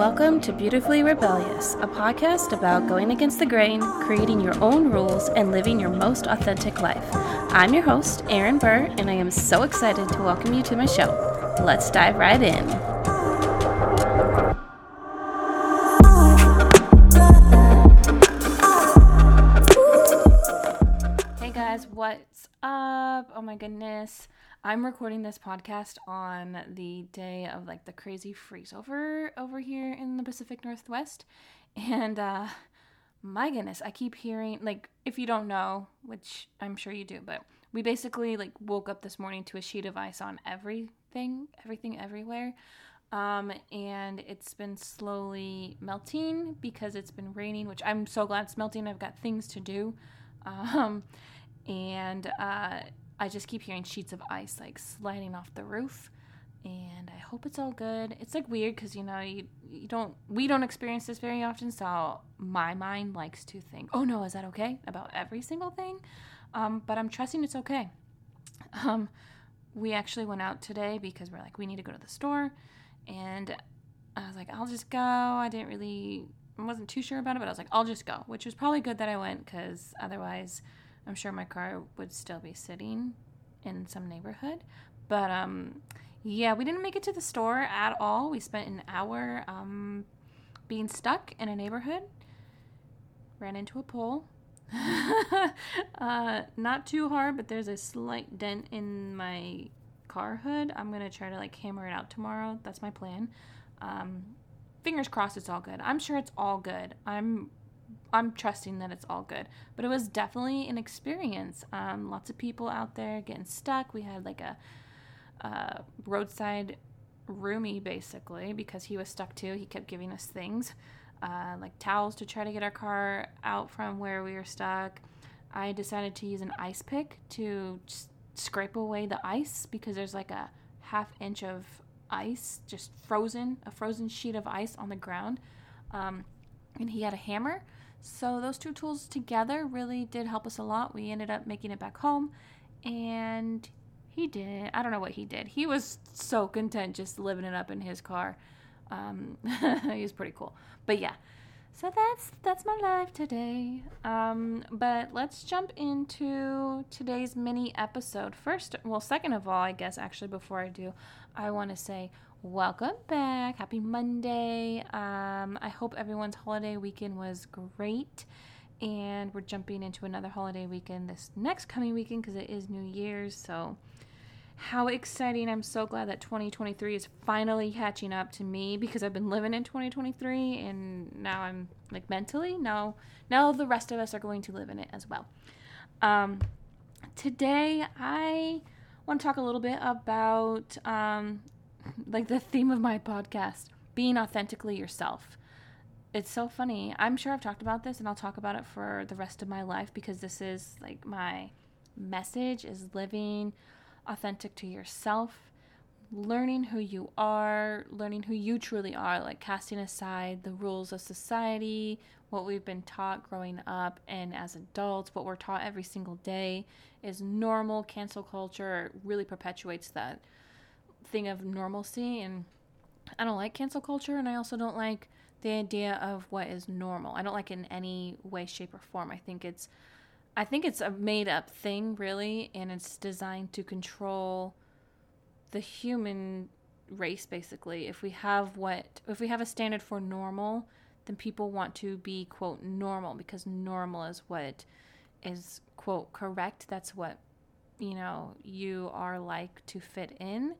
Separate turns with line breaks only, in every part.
Welcome to Beautifully Rebellious, a podcast about going against the grain, creating your own rules, and living your most authentic life. I'm your host, Erin Burr, and I am so excited to welcome you to my show. Let's dive right in. Guys, what's up? Oh my goodness. I'm recording this podcast on the day of like the crazy freeze over over here in the Pacific Northwest. And uh my goodness, I keep hearing like if you don't know, which I'm sure you do, but we basically like woke up this morning to a sheet of ice on everything, everything everywhere. Um, and it's been slowly melting because it's been raining, which I'm so glad it's melting. I've got things to do. Um, and uh, I just keep hearing sheets of ice like sliding off the roof. And I hope it's all good. It's like weird because you know you you don't we don't experience this very often, so my mind likes to think, oh no, is that okay about every single thing? Um, but I'm trusting it's okay. Um, we actually went out today because we're like we need to go to the store, and I was like I'll just go. I didn't really I wasn't too sure about it, but I was like I'll just go, which was probably good that I went because otherwise I'm sure my car would still be sitting in some neighborhood. But um, yeah, we didn't make it to the store at all. We spent an hour um, being stuck in a neighborhood. Ran into a pole. uh, not too hard, but there's a slight dent in my car hood. I'm gonna try to like hammer it out tomorrow. That's my plan. Um, fingers crossed, it's all good. I'm sure it's all good. I'm I'm trusting that it's all good. But it was definitely an experience. Um, lots of people out there getting stuck. We had like a, roadside roomie basically because he was stuck too. He kept giving us things uh, like towels to try to get our car out from where we were stuck. I decided to use an ice pick to scrape away the ice because there's like a half inch of ice just frozen, a frozen sheet of ice on the ground. Um, and he had a hammer so those two tools together really did help us a lot. We ended up making it back home and he did. I don't know what he did. He was so content just living it up in his car. Um, he was pretty cool. But yeah. So that's that's my life today. Um, but let's jump into today's mini episode. First, well, second of all, I guess actually before I do, I want to say welcome back. Happy Monday. Um, I hope everyone's holiday weekend was great. And we're jumping into another holiday weekend this next coming weekend because it is New Year's. So, how exciting! I'm so glad that 2023 is finally catching up to me because I've been living in 2023 and now I'm like mentally, now, now the rest of us are going to live in it as well. Um, today, I want to talk a little bit about um, like the theme of my podcast being authentically yourself. It's so funny. I'm sure I've talked about this and I'll talk about it for the rest of my life because this is like my message is living authentic to yourself, learning who you are, learning who you truly are, like casting aside the rules of society, what we've been taught growing up and as adults, what we're taught every single day is normal. Cancel culture really perpetuates that thing of normalcy and I don't like cancel culture and I also don't like the idea of what is normal. I don't like it in any way shape or form. I think it's I think it's a made up thing really and it's designed to control the human race basically. If we have what if we have a standard for normal, then people want to be quote normal because normal is what is quote correct. That's what you know you are like to fit in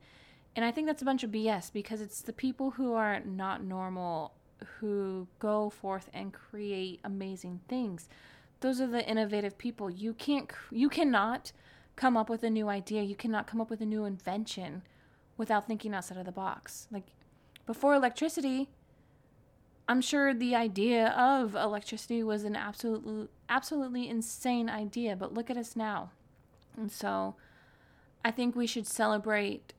and I think that's a bunch of BS because it's the people who are not normal who go forth and create amazing things. Those are the innovative people. You can't you cannot come up with a new idea. You cannot come up with a new invention without thinking outside of the box. Like before electricity, I'm sure the idea of electricity was an absolutely absolutely insane idea, but look at us now. And so I think we should celebrate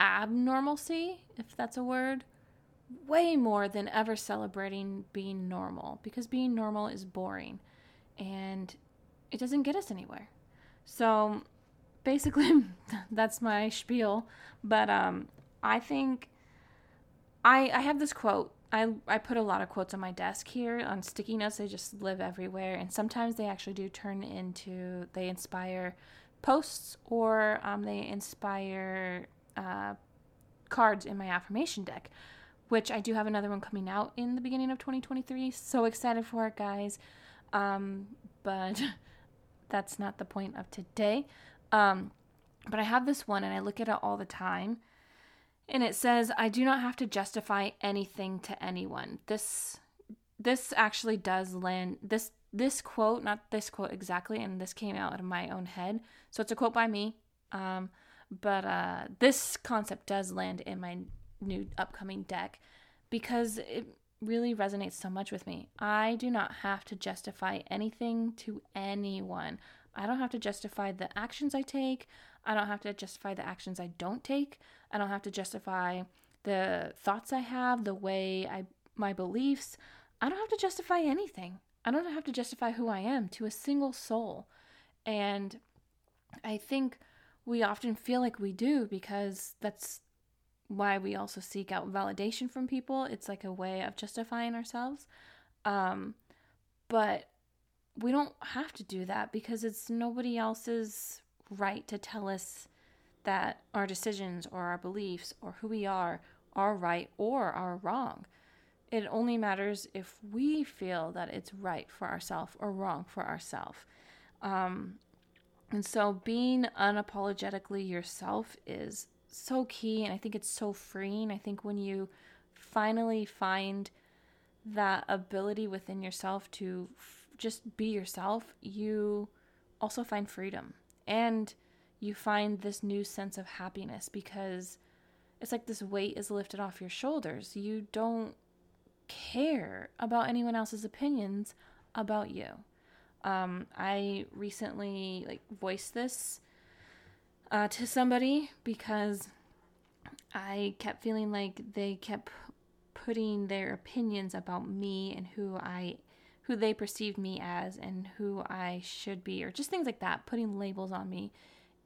abnormalcy, if that's a word, way more than ever celebrating being normal because being normal is boring and it doesn't get us anywhere. So basically that's my spiel, but um I think I I have this quote I, I put a lot of quotes on my desk here on sticky notes. They just live everywhere. And sometimes they actually do turn into, they inspire posts or um, they inspire uh, cards in my affirmation deck, which I do have another one coming out in the beginning of 2023. So excited for it, guys. Um, but that's not the point of today. Um, but I have this one and I look at it all the time. And it says, I do not have to justify anything to anyone. This this actually does land this this quote, not this quote exactly, and this came out of my own head. So it's a quote by me. Um, but uh, this concept does land in my new upcoming deck because it really resonates so much with me. I do not have to justify anything to anyone. I don't have to justify the actions I take. I don't have to justify the actions I don't take. I don't have to justify the thoughts I have, the way I my beliefs. I don't have to justify anything. I don't have to justify who I am to a single soul. And I think we often feel like we do because that's why we also seek out validation from people. It's like a way of justifying ourselves. Um, but we don't have to do that because it's nobody else's right to tell us that our decisions or our beliefs or who we are are right or are wrong. It only matters if we feel that it's right for ourselves or wrong for ourselves. Um, and so being unapologetically yourself is so key. And I think it's so freeing. I think when you finally find that ability within yourself to f- just be yourself, you also find freedom. And you find this new sense of happiness because it's like this weight is lifted off your shoulders. You don't care about anyone else's opinions about you. Um, I recently like voiced this uh, to somebody because I kept feeling like they kept putting their opinions about me and who I who they perceived me as and who I should be or just things like that putting labels on me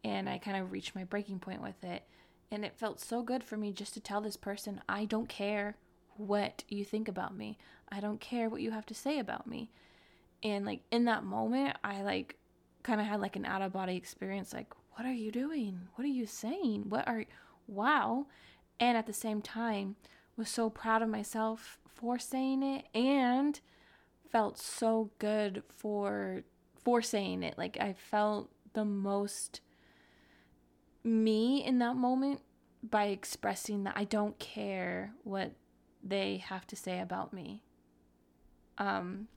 and I kind of reached my breaking point with it and it felt so good for me just to tell this person I don't care what you think about me. I don't care what you have to say about me. And like in that moment, I like kind of had like an out of body experience like what are you doing? What are you saying? What are wow. And at the same time was so proud of myself for saying it and felt so good for for saying it. Like I felt the most me in that moment by expressing that I don't care what they have to say about me. Um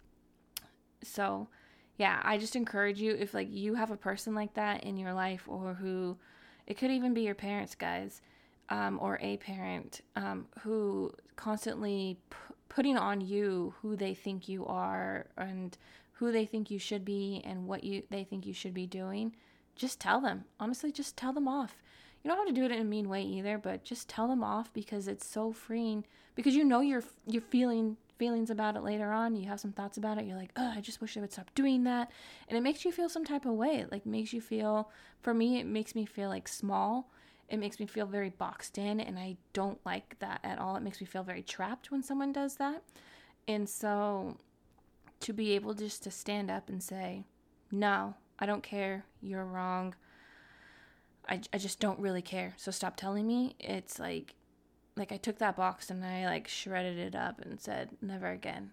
so yeah, I just encourage you if like you have a person like that in your life or who it could even be your parents, guys, um, or a parent um, who constantly p- putting on you who they think you are and who they think you should be and what you they think you should be doing just tell them. Honestly, just tell them off. You don't have to do it in a mean way either, but just tell them off because it's so freeing. Because you know you're you're feeling feelings about it later on. You have some thoughts about it. You're like, oh, I just wish I would stop doing that, and it makes you feel some type of way. It, like makes you feel. For me, it makes me feel like small. It makes me feel very boxed in, and I don't like that at all. It makes me feel very trapped when someone does that, and so to be able just to stand up and say, no, I don't care. You're wrong. I, I just don't really care. So stop telling me. It's like, like I took that box and I like shredded it up and said, never again.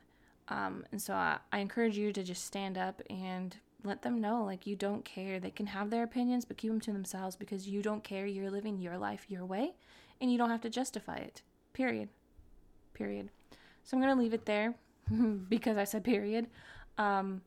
Um, and so I, I encourage you to just stand up and let them know like you don't care. They can have their opinions, but keep them to themselves because you don't care. You're living your life your way and you don't have to justify it. Period. Period. So I'm to leave it there because I said period. Um,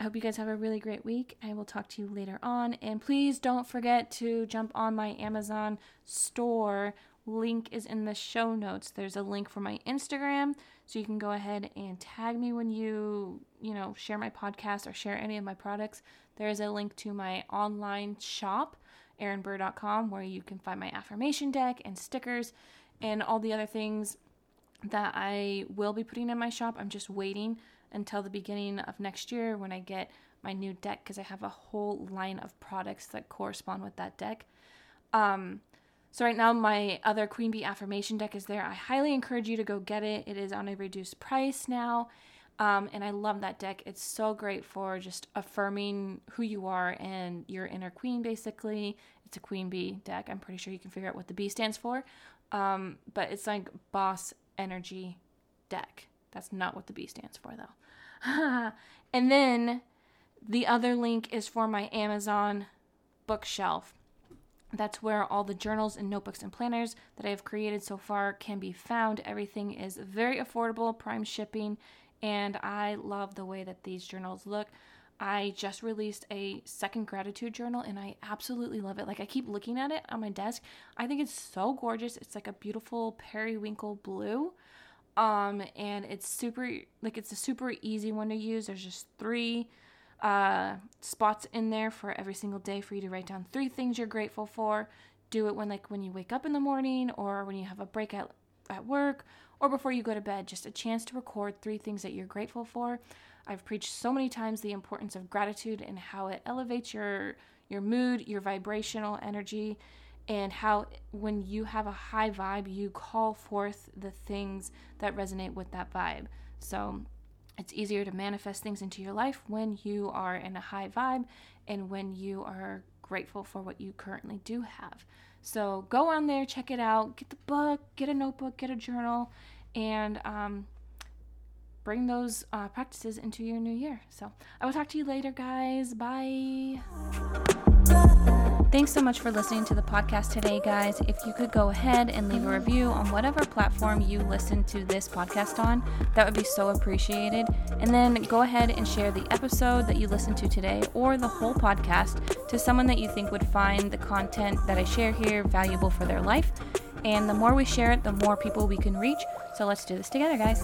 I hope you guys have a really great week. I will talk to you later on. And please don't forget to jump on my Amazon store. Link is in the show notes. There's a link for my Instagram, so you can go ahead and tag me when you, you know, share my podcast or share any of my products. There is a link to my online shop, erinburr.com, where you can find my affirmation deck and stickers and all the other things that I will be putting in my shop. I'm just waiting until the beginning of next year when I get my new deck because I have a whole line of products that correspond with that deck. Um, So right now my other Queen Bee affirmation deck is there. I highly encourage you to go get it. It is on a reduced price now. Um, and I love that deck. It's so great for just affirming who you are and your inner queen, basically. It's a queen bee deck. I'm pretty sure you can figure out what the B stands for. Um, but it's like boss energy deck. That's not what the B stands for, though. and then the other link is for my Amazon bookshelf. That's where all the journals and notebooks and planners that I have created so far can be found. Everything is very affordable, prime shipping, and I love the way that these journals look. I just released a second gratitude journal and I absolutely love it. Like I keep looking at it on my desk. I think it's so gorgeous. It's like a beautiful periwinkle blue. Um and it's super like it's a super easy one to use. There's just 3 uh spots in there for every single day for you to write down three things you're grateful for. Do it when like when you wake up in the morning or when you have a break at at work or before you go to bed, just a chance to record three things that you're grateful for. I've preached so many times the importance of gratitude and how it elevates your your mood, your vibrational energy, and how when you have a high vibe, you call forth the things that resonate with that vibe. So it's easier to manifest things into your life when you are in a high vibe and when you are grateful for what you currently do have. So go on there, check it out, get the book, get a notebook, get a journal, and um, bring those uh, practices into your new year. So I will talk to you later, guys. Bye. Thanks so much for listening to the podcast today, guys. If you could go ahead and leave a review on whatever platform you listen to this podcast on, that would be so appreciated. And then go ahead and share the episode that you listened to today or the whole podcast to someone that you think would find the content that I share here valuable for their life. And the more we share it, the more people we can reach. So let's do this together, guys.